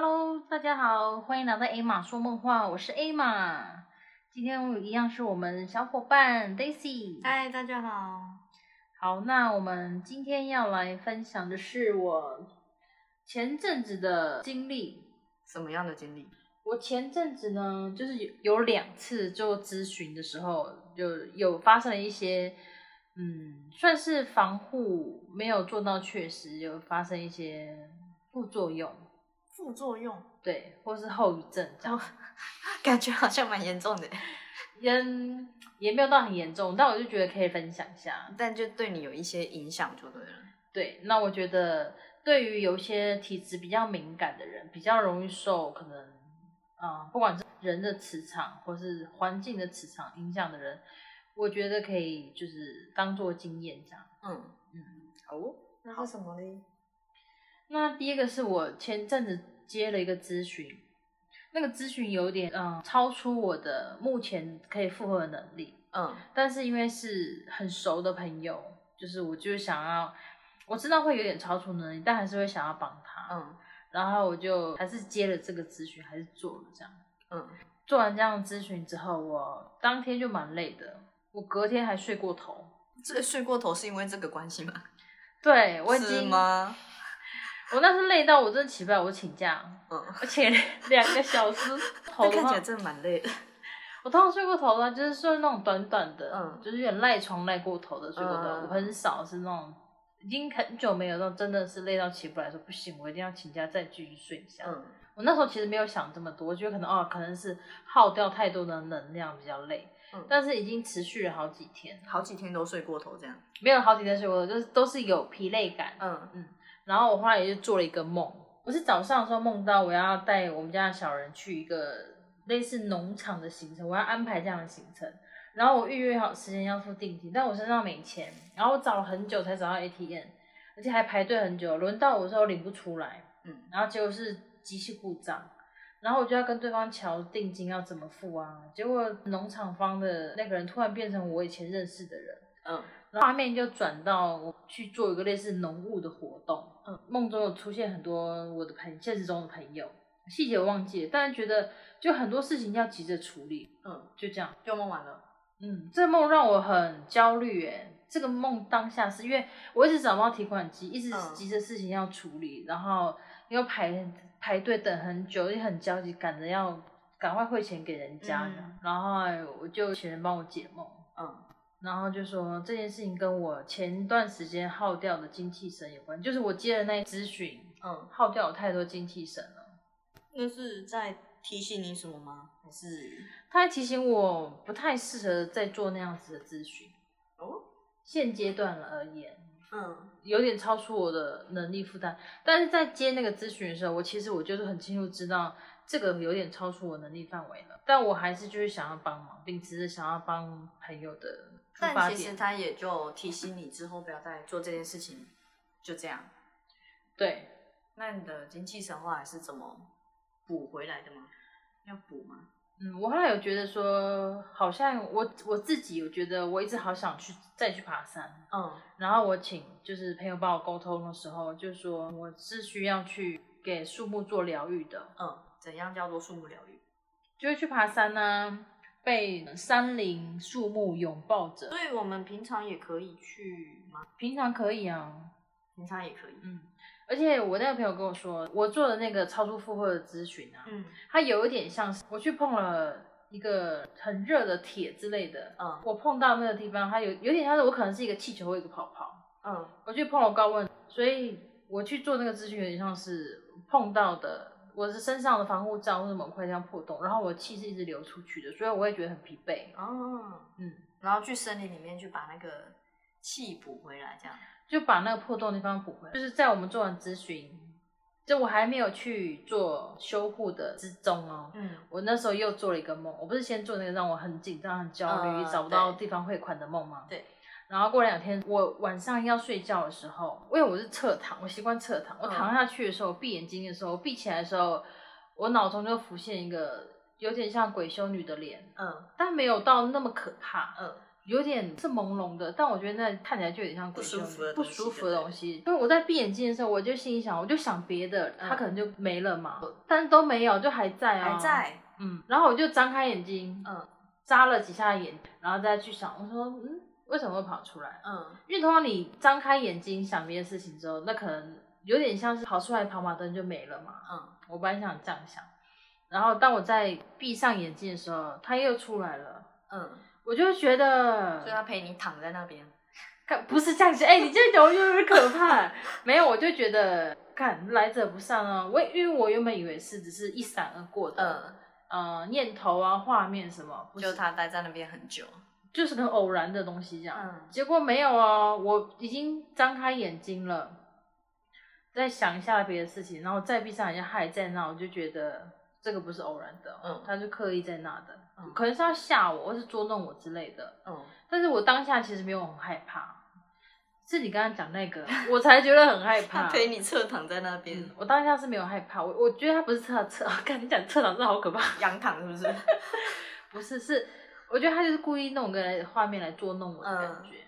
Hello，大家好，欢迎来到 A 玛说梦话，我是 A 玛。今天我一样是我们小伙伴 Daisy。嗨，大家好。好，那我们今天要来分享的是我前阵子的经历。什么样的经历？我前阵子呢，就是有有两次做咨询的时候，就有发生了一些，嗯，算是防护没有做到确实，有发生一些副作用，副作用，对，或是后遗症这样。感觉好像蛮严重的。嗯，也没有到很严重，但我就觉得可以分享一下。但就对你有一些影响就对了。对，那我觉得对于有些体质比较敏感的人，比较容易受可能，啊、不管是人的磁场或是环境的磁场影响的人，我觉得可以就是当做经验这样。嗯，嗯，哦，那是什么嘞？那第一个是我前阵子接了一个咨询，那个咨询有点嗯超出我的目前可以负荷的能力。嗯但是因为是很熟的朋友，就是我就是想要，我知道会有点超出能力，但还是会想要帮他。嗯然后我就还是接了这个咨询，还是做了这样。嗯，做完这样的咨询之后，我当天就蛮累的，我隔天还睡过头。这个睡过头是因为这个关系吗？对我已是经，吗？我那是累到我真的起不来，我请假，嗯，而且两个小时 头看起来真的蛮累的。我通常睡过头的，就是睡那种短短的，嗯就是有点赖床赖过头的睡过头。嗯我很少是那种已经很久没有那种真的是累到起不来，说不行，我一定要请假再继续睡一下。嗯我那时候其实没有想这么多，我觉得可能哦，可能是耗掉太多的能量比较累，嗯，但是已经持续了好几天，好几天都睡过头这样。没有好几天睡过头，就是都是有疲累感。嗯嗯然后我后来也就做了一个梦，我是早上的时候梦到我要带我们家的小人去一个类似农场的行程，我要安排这样的行程。然后我预约好时间要付定金，但我身上没钱，然后我找了很久才找到 ATM，而且还排队很久，轮到我的时候领不出来，嗯然后结果是机器故障，然后我就要跟对方瞧定金要怎么付啊，结果农场方的那个人突然变成我以前认识的人。嗯然后画面就转到我去做一个类似农务的活动，嗯，梦中有出现很多我的朋现实中的朋友，细节我忘记了，但是觉得就很多事情要急着处理，嗯，就这样，就梦完了。嗯，这个梦让我很焦虑，诶，这个梦当下是因为我一直找不到提款机，一直嗯急着事情要处理，然后又排排队等很久，也很焦急，赶着要赶快汇钱给人家，嗯然后我就请人帮我解梦。嗯然后就说这件事情跟我前段时间耗掉的精气神有关，就是我接的那咨询嗯，耗掉我太多精气神了。那是在提醒你什么吗？还是他还提醒我不太适合再做那样子的咨询，哦？现阶段而言嗯有点超出我的能力负担。但是在接那个咨询的时候，我其实我就是很清楚知道这个有点超出我能力范围了，但我还是就是想要帮忙，并只是想要帮朋友的但其实。他也就提醒你之后不要再做这件事情，就这样。对，那你的精气神后来是怎么补回来的吗？要补吗？嗯，我后来有觉得说，好像我我自己，我觉得我一直好想去再去爬山，嗯然后我请就是朋友帮我沟通的时候，就说我是需要去给树木做疗愈的，嗯，怎样叫做树木疗愈？就会去爬山呢、被山林树木拥抱着，所以我们平常也可以去吗？平常可以啊，平常也可以。嗯，而且我那个朋友跟我说，我做的那个超出负荷的咨询啊，嗯它有一点像是我去碰了一个很热的铁之类的，嗯我碰到那个地方，它有有点像是我可能是一个气球或一个泡泡，嗯我去碰了高温，所以我去做那个咨询有点像是碰到的我的身上的防护罩或者某块这样破洞，然后我气是一直流出去的，所以我会觉得很疲惫。哦，嗯，然后去森林里面去把那个气补回来，这样。就把那个破洞的地方补回来。就是在我们做完咨询，就我还没有去做修护的之中哦。嗯我那时候又做了一个梦，我不是先做那个让我很紧张、很焦虑、嗯找不到地方汇款的梦吗？对。然后过两天，我晚上要睡觉的时候，因为我是侧躺，我习惯侧躺。我嗯躺下去的时候，闭眼睛的时候，闭起来的时候，我脑中就浮现一个有点像鬼修女的脸，嗯但没有到那么可怕。嗯有点是朦胧的，但我觉得那看起来就有点像鬼不舒服的东西不舒服的东西。因为我在闭眼睛的时候，我就心里想，我就想别的，它嗯可能就没了嘛，但是都没有，就还在啊，还，在，嗯，然后我就张开眼睛，嗯眨了几下眼，然后再去想，我说，嗯，为什么会跑出来？嗯因为通常你张开眼睛想别的事情之后，那可能有点像是跑出来跑马灯就没了嘛。嗯，我本来想这样想，然后当我在闭上眼睛的时候，它又出来了，嗯，我就觉得所以他陪你躺在那边，看不是这样子，哎、你这样讲我就有点可怕。没有，我就觉得看来者不善啊。我因为我原本以为是只是一闪而过的，嗯，呃，念头啊、画面什么，不就是他待在那边很久，就是很偶然的东西这样。嗯结果没有哦，我已经张开眼睛了，在想一下别的事情，然后再闭上眼睛，他还在那，我就觉得这个不是偶然的，嗯他是刻意在那的，嗯可能是要吓我，或是捉弄我之类的。嗯，但是我当下其实没有很害怕，是你刚刚讲那个，我才觉得很害他怕。陪你侧躺在那边嗯，，我当下是没有害怕，我我觉得他不是侧侧，跟你讲侧躺真的好可怕，仰躺是不是？不是是，我觉得他就是故意弄个画面来捉弄我的感嗯觉。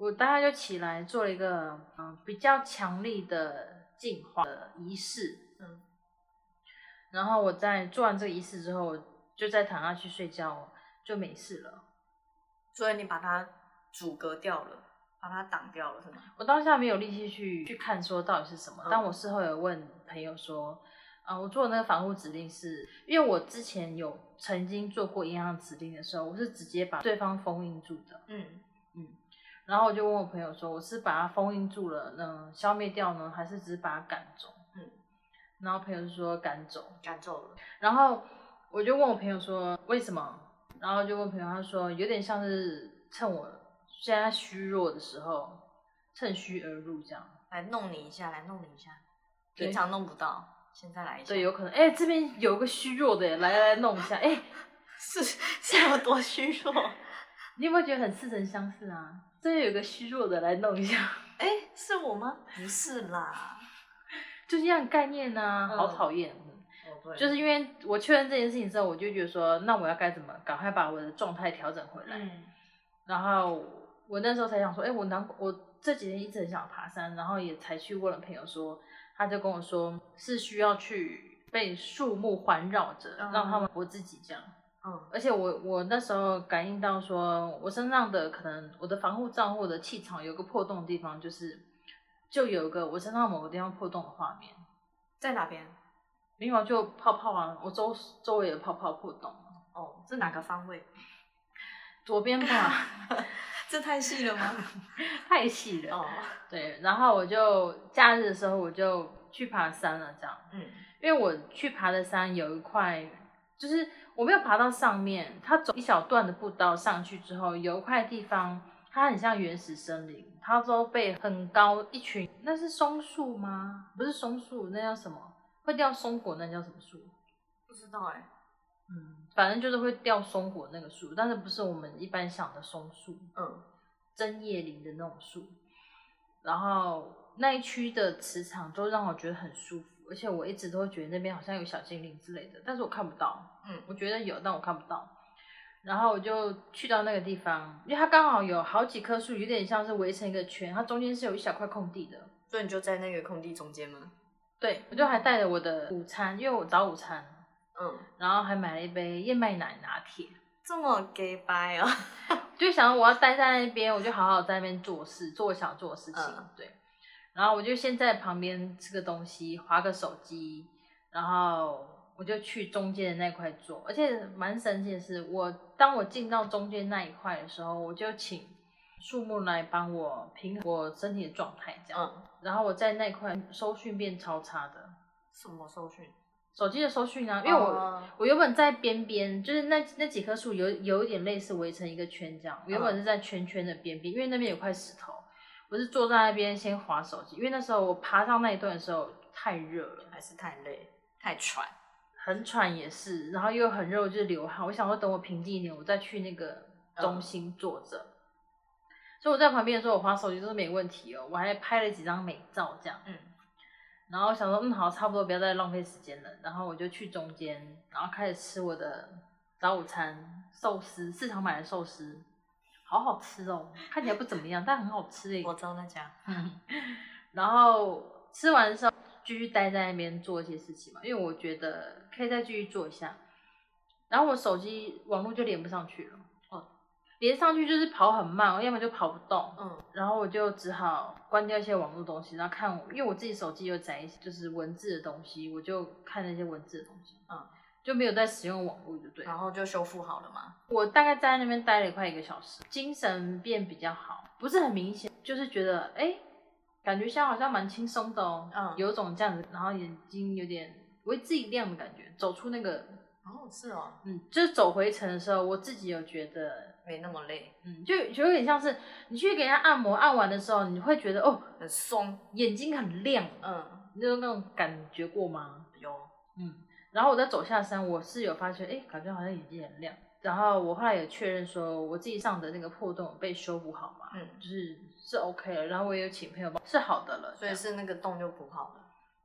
我当下就起来做了一个嗯比较强力的净化的仪式，嗯，然后我在做完这个仪式之后，就再躺下去睡觉，就没事了。所以你把它阻隔掉了，把它挡掉了是吗？我当下没有力气去去看说到底是什么，嗯但我事后有问朋友说，啊、我做的那个防护指令是，因为我之前有曾经做过一样指令的时候，我是直接把对方封印住的，嗯。嗯，然后我就问我朋友说，我是把它封印住了呢，消灭掉呢，还是只是把它赶走？嗯，然后朋友就说赶走，赶走了，然后我就问我朋友说为什么，然后就问朋友，他说有点像是趁我现在虚弱的时候，趁虚而入这样。来弄你一下，来弄你一下，平常弄不到，现在来一下，对，有可能，哎、这边有个虚弱的耶，来来弄一下，哎、是是有多虚弱？你有没有觉得很似曾相识啊？这边有个虚弱的，来弄一下，哎，是我吗？不是啦，就这样概念呢、嗯好讨厌。就是因为我确认这件事情之后，我就觉得说，那我要该怎么赶快把我的状态调整回来。嗯然后我那时候才想说，哎、我难我这几天一直很想爬山，然后也才去问了朋友说，他就跟我说是需要去被树木环绕着，嗯让他们我自己这样。嗯而且我我那时候感应到说，我身上的可能我的防护罩或者气场有个破洞的地方，就是就有一个我身上某个地方破洞的画面。在哪边？没有啊，就泡泡啊，我周周围有泡泡破洞，哦，是哪个方位？左边吧，这太细了吗？太细了。哦，对，然后我就假日的时候我就去爬山了，这样，嗯因为我去爬的山有一块，就是我没有爬到上面，它走一小段的步道上去之后，有一块地方它很像原始森林，它都被很高一群，那是松树吗？不是松树，那叫什么？会掉松果，那叫什么树？不知道哎，嗯，反正就是会掉松果那个树，但是不是我们一般想的松树，嗯针叶林的那种树。然后那一区的磁场都让我觉得很舒服，而且我一直都觉得那边好像有小精灵之类的，但是我看不到。嗯我觉得有，但我看不到。然后我就去到那个地方，因为它刚好有好几棵树，有点像是围成一个圈，它中间是有一小块空地的。所以你就在那个空地中间吗？对，我就还带着我的午餐，因为我早午餐，嗯，然后还买了一杯燕麦奶拿铁。这么 gay 掰哦。就想我要待在那边，我就好好在那边做事，做我想做的事情。嗯对，然后我就先在旁边吃个东西，划个手机，然后我就去中间的那块坐。而且蛮神奇的是，我当我进到中间那一块的时候，我就请树木来帮我平衡我身体的状态，这样。嗯，然后我在那块收讯变超差的，什么收讯？手机的收讯啊，因为我。哦我原本在边边，就是那那几棵树有有一点类似围成一个圈这样。我原本是在圈圈的边边，因为那边有块石头，我是坐在那边先划手机，因为那时候我爬上那一段的时候太热了，还是太累，太喘。很喘也是，然后又很热，我就流汗。我想说等我平静一点，我再去那个中心坐着。所以我在旁边的时候，我划手机都是没问题哦，我还拍了几张美照这样。嗯然后想说，嗯，好，差不多不要再浪费时间了。然后我就去中间，然后开始吃我的早午餐，寿司，市场买的寿司。好好吃哦，看起来不怎么样，但很好吃诶。我知道那家，嗯，然后吃完之后继续待在那边做一些事情嘛，因为我觉得可以再继续做一下。然后我手机网络就连不上去了，哦，连上去就是跑很慢，要么就跑不动。嗯然后我就只好关掉一些网络东西，然后看我，因为我自己手机有载一些就是文字的东西，我就看那些文字的东西，嗯，就没有在使用网络，就对。然后就修复好了嘛。我大概在那边待了快一个小时，精神变比较好，不是很明显，就是觉得哎、诶感觉现在好像蛮轻松的哦，嗯有种这样子，然后眼睛有点为自己亮的感觉，走出那个，哦，是哦，嗯，就是走回程的时候，我自己有觉得，没那么累，嗯，就就有点像是你去给人家按摩，按完的时候，你会觉得哦，很松。眼睛很亮，嗯，你有那种感觉过吗？有。嗯，然后我在走下山，我是有发现，哎，感觉好像眼睛很亮。然后我后来也确认说，我自己上的那个破洞被修补好嘛，嗯就是是 OK 了。然后我也有请朋友帮，是好的了。所以是那个洞就补好了。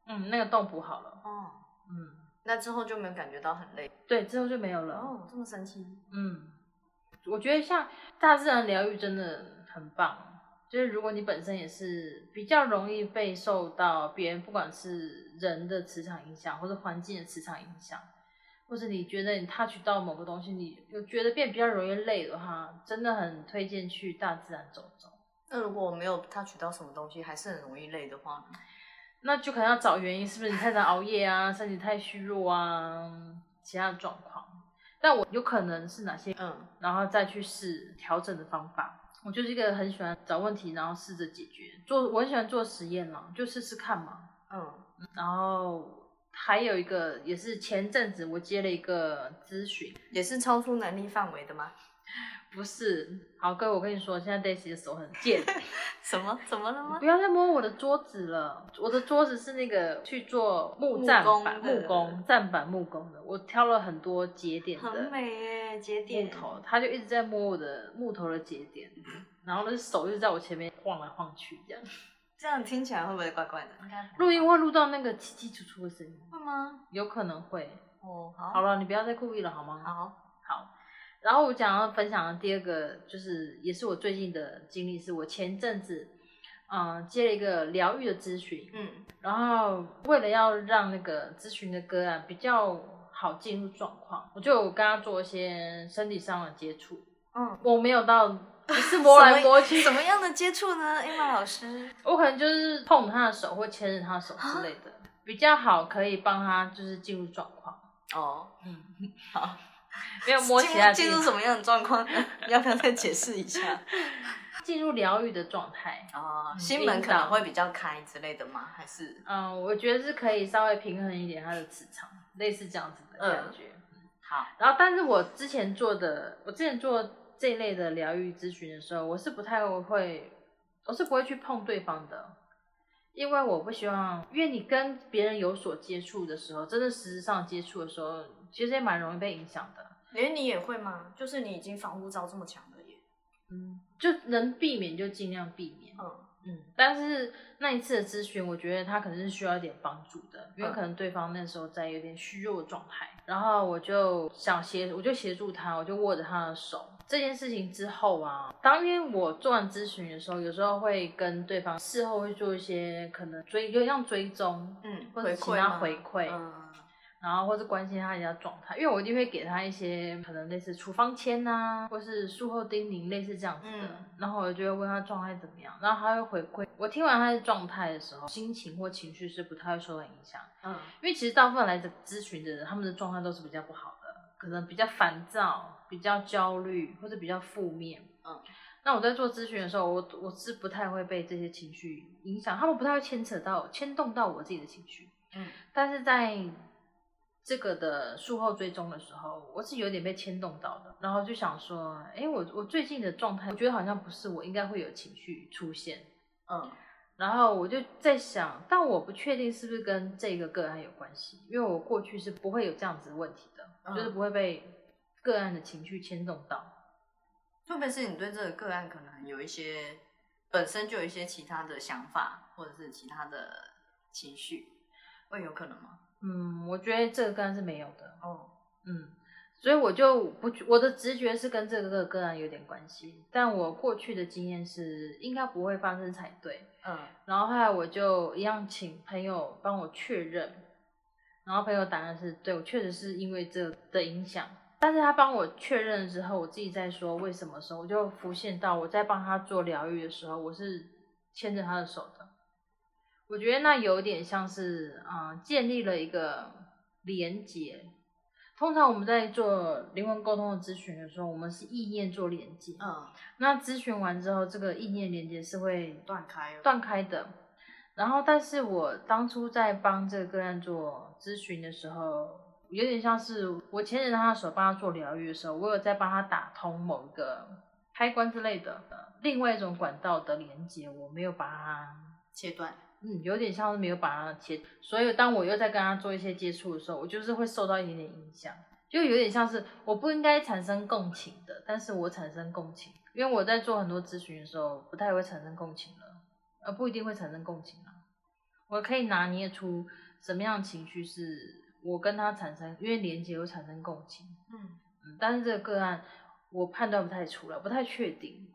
嗯，那个洞补好了。哦，嗯，那之后就没有感觉到很累。对，之后就没有了。哦，这么神奇。嗯，我觉得像大自然疗愈真的很棒。就是如果你本身也是比较容易被受到别人不管是人的磁场影响，或者环境的磁场影响，或者你觉得你 touch 到某个东西，你有觉得变比较容易累的话，真的很推荐去大自然走走。那如果我没有他取到什么东西，还是很容易累的话呢？那就可能要找原因，是不是你太常熬夜啊，身体太虚弱啊，其他的状况。但我有可能是哪些嗯，然后再去试调整的方法。我就是一个很喜欢找问题，然后试着解决。做我很喜欢做实验嘛，就试试看嘛。嗯，然后还有一个也是前阵子我接了一个咨询，也是超出能力范围的吗？不是，好哥，我跟你说，现在 Daisy 的手很贱，什么？怎么了吗不？要再摸我的桌子了。我的桌子是那个去做木栈板、木工站板木工的，我挑了很多节点的，很美耶，节点木。头，他就一直在摸我的木头的节点，然后那手就在我前面晃来晃去，这样。这样听起来会不会怪怪的？应该录音会录到那个叽叽楚楚的声音，会吗？有可能会。哦，好，好了，你不要再故意了好吗？好。然后我想要分享的第二个，就是也是我最近的经历，是我前阵子，嗯、接了一个疗愈的咨询，嗯然后为了要让那个咨询的个案比较好进入状况，我就跟他做一些身体上的接触。嗯，我没有到 不是摸来摸去，什么样的接触呢？艾玛老师，我可能就是碰他的手或牵着他的手之类的，比较好，可以帮他就是进入状况。哦，嗯，好，没有摸其他进入什么样的状况你？要不要再解释一下？进入疗愈的状态。哦，嗯心门可能会比较开之类的吗？还是嗯，我觉得是可以稍微平衡一点他的磁场，类似这样子的感觉。好？然后，但是我之前做的，我之前做这一类的疗愈咨询的时候，我是不太会，我是不会去碰对方的，因为我不希望，因为你跟别人有所接触的时候，真的实质上接触的时候，其实也蛮容易被影响的。连你也会吗？就是你已经防护罩这么强了耶。嗯，就能避免就尽量避免。嗯嗯，但是那一次的咨询，我觉得他可能是需要一点帮助的，因为嗯可能对方那时候在有点虚弱的状态，然后我就想协，我就协助他，我就握着他的手。这件事情之后啊，当天我做完咨询的时候，有时候会跟对方事后会做一些可能追，有点像追踪，嗯，或者回馈吗请他回馈嗯然后或是关心他一下状态，因为我一定会给他一些可能类似处方签呐、或是术后叮咛，类似这样子的。嗯然后我就会问他状态怎么样，然后他会回馈。我听完他的状态的时候，心情或情绪是不太会受到影响，嗯因为其实大部分来的咨询的人，他们的状态都是比较不好的，可能比较烦躁、比较焦虑或者比较负面。嗯，那我在做咨询的时候，我我是不太会被这些情绪影响，他们不太会牵扯到、牵动到我自己的情绪。嗯但是在这个的术后追踪的时候，我是有点被牵动到的，然后就想说，哎，我我最近的状态，我觉得好像不是我应该会有情绪出现，嗯然后我就在想，但我不确定是不是跟这个个案有关系，因为我过去是不会有这样子的问题的，嗯就是不会被个案的情绪牵动到。特别是你对这个个案可能有一些本身就有一些其他的想法，或者是其他的情绪，会有可能吗？嗯，我觉得这个个案是没有的。哦，嗯，所以我就不，我的直觉是跟这个个案有点关系，但我过去的经验是应该不会发生才对。嗯然后后来我就一样请朋友帮我确认，然后朋友答案是对我确实是因为这的影响，但是他帮我确认了之后，我自己在说为什么的时候，我就浮现到我在帮他做疗愈的时候，我是牵着他的手的，我觉得那有点像是啊、呃建立了一个连接。通常我们在做灵魂沟通的咨询的时候，我们是意念做连接。嗯，那咨询完之后，这个意念连接是会断开。断开的。然后，但是我当初在帮这个个案做咨询的时候，有点像是我牵着他的手帮他做疗愈的时候，我有在帮他打通某一个开关之类的，另外一种管道的连接，我没有把它，切断。嗯，有点像是没有把它切。所以当我又在跟他做一些接触的时候，我就是会受到一点点影响，就有点像是我不应该产生共情的，但是我产生共情，因为我在做很多咨询的时候，不太会产生共情了，而不一定会产生共情啊。我可以拿捏出什么样的情绪是我跟他产生，因为连接会产生共情，嗯嗯，但是这个个案我判断不太出来，不太确定，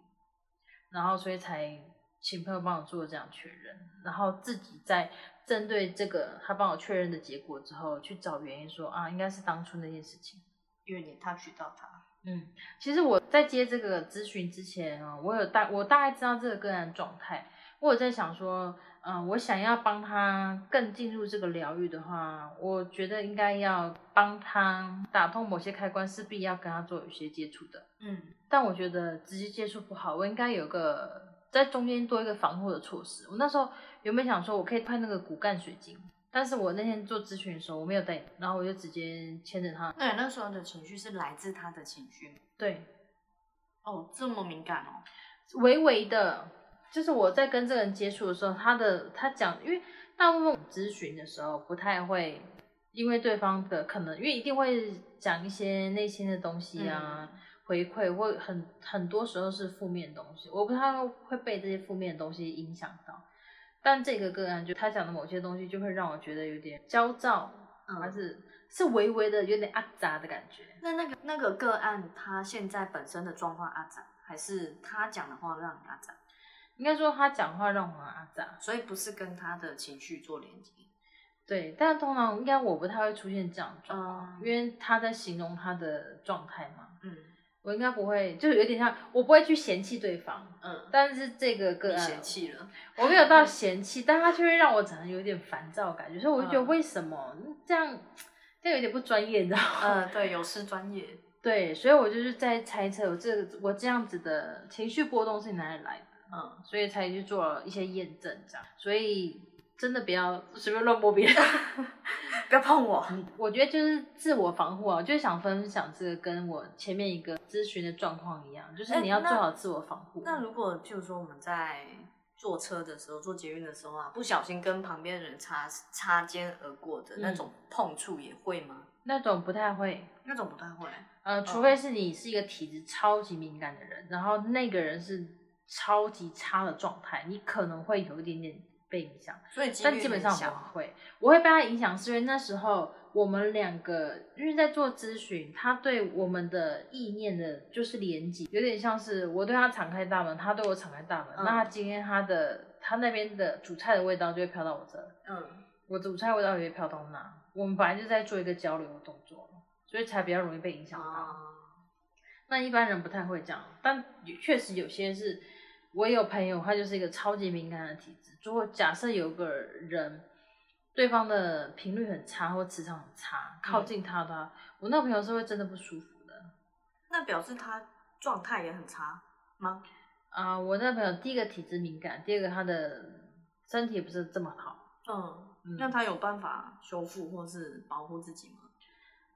然后所以才请朋友帮我做这样确认，然后自己在针对这个他帮我确认的结果之后，去找原因说啊，应该是当初那件事情。因为你 touch 到他。嗯，其实我在接这个咨询之前啊，我有大我大概知道这个个案状态，我有在想说，嗯、我想要帮他更进入这个疗愈的话，我觉得应该要帮他打通某些开关，势必要跟他做有些接触的。嗯但我觉得直接接触不好，我应该有个在中间多一个防护的措施。我那时候原本想说我可以派那个骨干水晶，但是我那天做咨询的时候我没有带，然后我就直接牵着他。那你那时候的情绪是来自他的情绪吗？对，哦，这么敏感哦。微微的，就是我在跟这个人接触的时候，他的他讲，因为大部分咨询的时候不太会，因为对方的可能，因为一定会讲一些内心的东西啊，回馈或很很多时候是负面的东西，我不太会被这些负面的东西影响到。但这个个案就他讲的某些东西，就会让我觉得有点焦躁，还嗯，是是微微的有点阿杂的感觉。那那个那个个案，他现在本身的状况阿杂，还是他讲的话让你阿展？应该说他讲话让我很阿杂，所以不是跟他的情绪做连接。对，但通常应该我不太会出现这样状况，嗯因为他在形容他的状态嘛，嗯我应该不会，就是有点像我不会去嫌弃对方，嗯，但是这个个案嫌弃了。我没有到嫌弃，但他就会让我产生有点烦躁感觉，所以我就觉得嗯为什么、这样，这样有点不专业，你知道吗？嗯，对，有失专业。对，所以我就是在猜测我这个我这样子的情绪波动是哪里来的，嗯，所以才去做了一些验证，这样，所以真的不要随便乱摸别人。不要碰我。我觉得就是自我防护啊，就是想分享这个跟我前面一个咨询的状况一样，就是哎你要做好自我防护。那如果譬如说我们在坐车的时候、坐捷运的时候啊，不小心跟旁边的人擦擦肩而过的那种碰触也会吗？那种不太会，那种不太会。呃，除非是你是一个体质超级敏感的人，然后那个人是超级差的状态，你可能会有一点点被影响，所以但基本上不会。我会被他影响，是因为那时候我们两个因为在做咨询，他对我们的意念的就是连接，有点像是我对他敞开大门，他对我敞开大门。嗯那他今天他的他那边的主菜的味道就会飘到我这，嗯，我主菜味道也会飘到那。我们本来就在做一个交流的动作，所以才比较容易被影响到。啊，那一般人不太会这样，但也确实有些是，我有朋友，他就是一个超级敏感的体质。如果假设有个人，对方的频率很差或磁场很差，靠近他的话，我那个朋友是会真的不舒服的。那表示他状态也很差吗？啊、我那个朋友第一个体质敏感，第二个他的身体不是这么好。嗯，嗯那他有办法修复或是保护自己吗？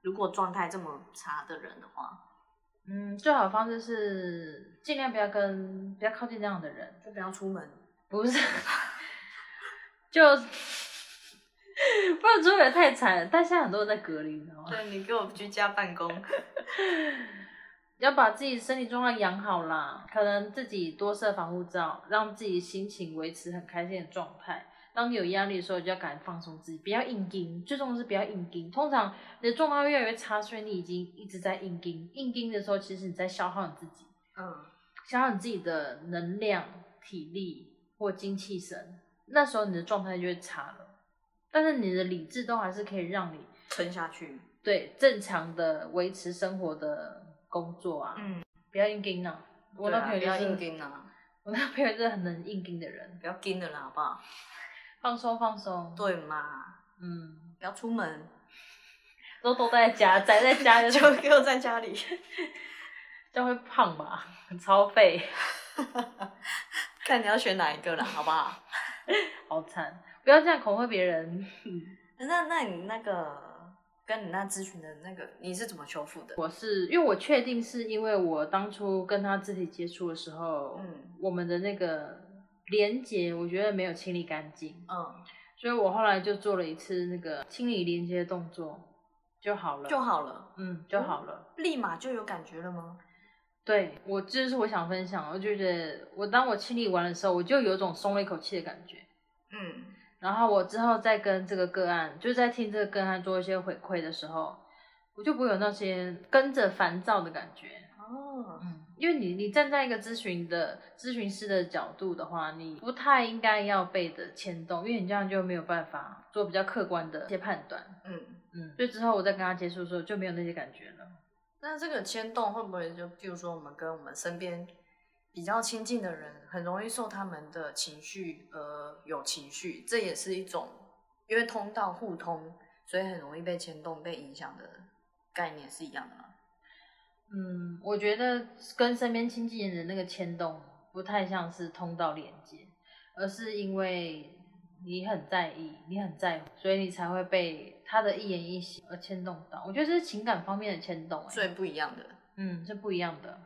如果状态这么差的人的话，嗯，最好的方式是尽量不要跟不要靠近这样的人，就不要出门。不是，就不然出门太惨了。但现在很多人在隔离，你知道吗？对你给我居家办公，要把自己身体状况养好啦，可能自己多设防护罩，让自己心情维持很开心的状态。当你有压力的时候，就要赶快放松自己，不要硬盯。最重要是不要硬盯。通常你的状态会越来越差，所以你已经一直在硬盯。硬盯的时候，其实你在消耗你自己，嗯，消耗你自己的能量、体力或精气神。那时候你的状态就会差了。但是你的理智都还是可以让你撑下去。对正常的维持生活的工作啊，嗯，不要硬盯啊。我对啊不要那朋友就是硬盯啊，我男朋友就是很能硬盯的人，不要盯的啦，好不好？放松放松。，对嘛，嗯，不要出门，都都在家，宅在家就就给我在家里。这样会胖吧，超肥，看你要选哪一个啦，好不好？好惨！不要这样恐吓别人。那那你那个跟你那咨询的那个，你是怎么修复的？我是因为我确定是因为我当初跟他肢体接触的时候，嗯我们的那个连接，我觉得没有清理干净，嗯，所以我后来就做了一次那个清理连接的动作，就好了，就好了，嗯就好了。立马就有感觉了吗？对我这就是我想分享，我就觉得我当我清理完的时候，我就有种松了一口气的感觉。嗯然后我之后再跟这个个案，就在听这个个案做一些回馈的时候，我就不会有那些跟着烦躁的感觉。哦，嗯，因为你你站在一个咨询的咨询师的角度的话，你不太应该要被的牵动，因为你这样就没有办法做比较客观的一些判断。嗯，嗯，所以之后我再跟他接触的时候就没有那些感觉了。那这个牵动会不会就，比如说我们跟我们身边比较亲近的人，很容易受他们的情绪而有情绪，这也是一种因为通道互通，所以很容易被牵动、被影响的概念是一样的吗？嗯，我觉得跟身边亲近人的那个牵动不太像是通道连接，而是因为你很在意，你很在乎，所以你才会被他的一言一行而牵动到。我觉得这是情感方面的牵动、欸，所以不一样的。嗯，是不一样的。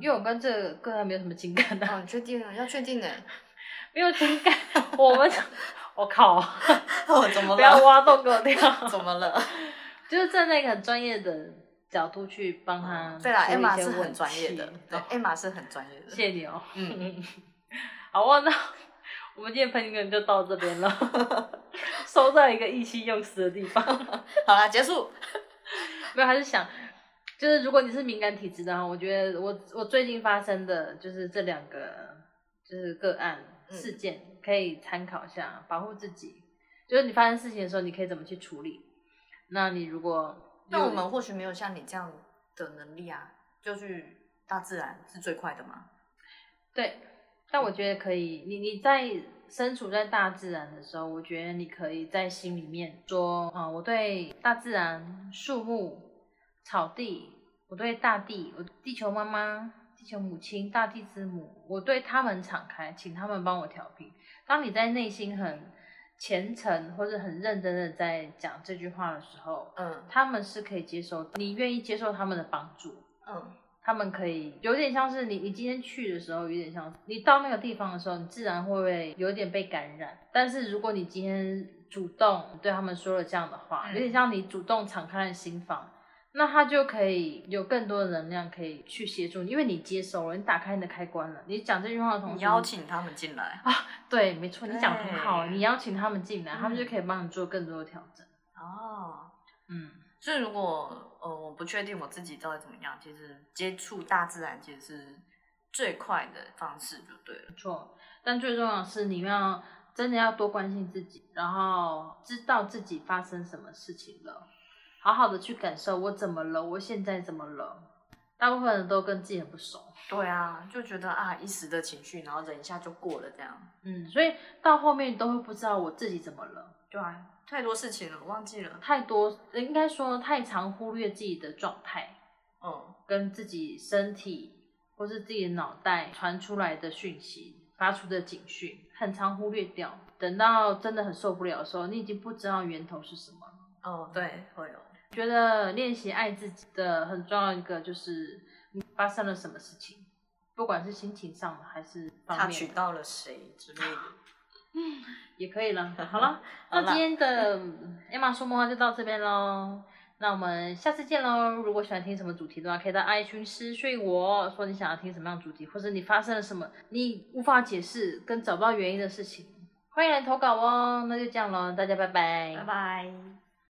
因为我跟这个个人没有什么情感的，哦，你确定啊？要确定呢？没有情感。我们，我靠，哦，怎么了不要挖洞给我跳。怎么了？就是站在一个很专业的角度去帮他对啦，Emma 是很专业的题，对哦，Emma 是很专业的。谢谢你哦。嗯，好啊，那 我们今天喷梗就到这边了，收在一个意气用事的地方。好啦，结束。没有，还是想，就是如果你是敏感体质的话，我觉得我我最近发生的就是这两个就是个案嗯事件，可以参考一下，保护自己。就是你发生事情的时候，你可以怎么去处理？那你如果那我们或许没有像你这样的能力啊，就去大自然是最快的嘛。对，但我觉得可以，你你在身处在大自然的时候，我觉得你可以在心里面说，啊、我对大自然、树木、草地，我对大地，我地球妈妈、地球母亲、大地之母，我对他们敞开，请他们帮我调频。当你在内心很虔诚或者很认真的在讲这句话的时候，嗯他们是可以接受，你愿意接受他们的帮助。嗯他们可以有点像是你，你今天去的时候，有点像你到那个地方的时候，你自然会有点被感染。但是如果你今天主动对他们说了这样的话，嗯有点像你主动敞开了心房，那他就可以有更多的能量可以去协助你，因为你接收了，你打开你的开关了。你讲这句话的同时，你邀请他们进来啊。对，没错，你讲的很好，你邀请他们进来，他们嗯就可以帮你做更多的调整。哦，嗯，所以如果呃我不确定我自己到底怎么样，其实接触大自然其实是最快的方式就对了。没错，但最重要的是你要真的要多关心自己，然后知道自己发生什么事情了，好好的去感受我怎么了，我现在怎么了。大部分人都跟自己很不熟，对啊，就觉得啊一时的情绪，然后忍一下就过了这样。嗯，所以到后面都会不知道我自己怎么了，对啊，太多事情了，忘记了。太多应该说太常忽略自己的状态，嗯跟自己身体或是自己的脑袋传出来的讯息发出的警讯，很常忽略掉。等到真的很受不了的时候，你已经不知道源头是什么了。哦，对，会有。觉得练习爱自己的很重要一个就是你发生了什么事情，不管是心情上的还是他方面的，娶到了谁之类的。嗯 也可以了。好了，那今天的 Emma 说梦话就到这边喽。那我们下次见喽！如果喜欢听什么主题的话，可以到爱群私讯我说你想要听什么样的主题，或者你发生了什么你无法解释跟找不到原因的事情，欢迎来投稿哦。那就这样喽，大家拜拜，拜拜。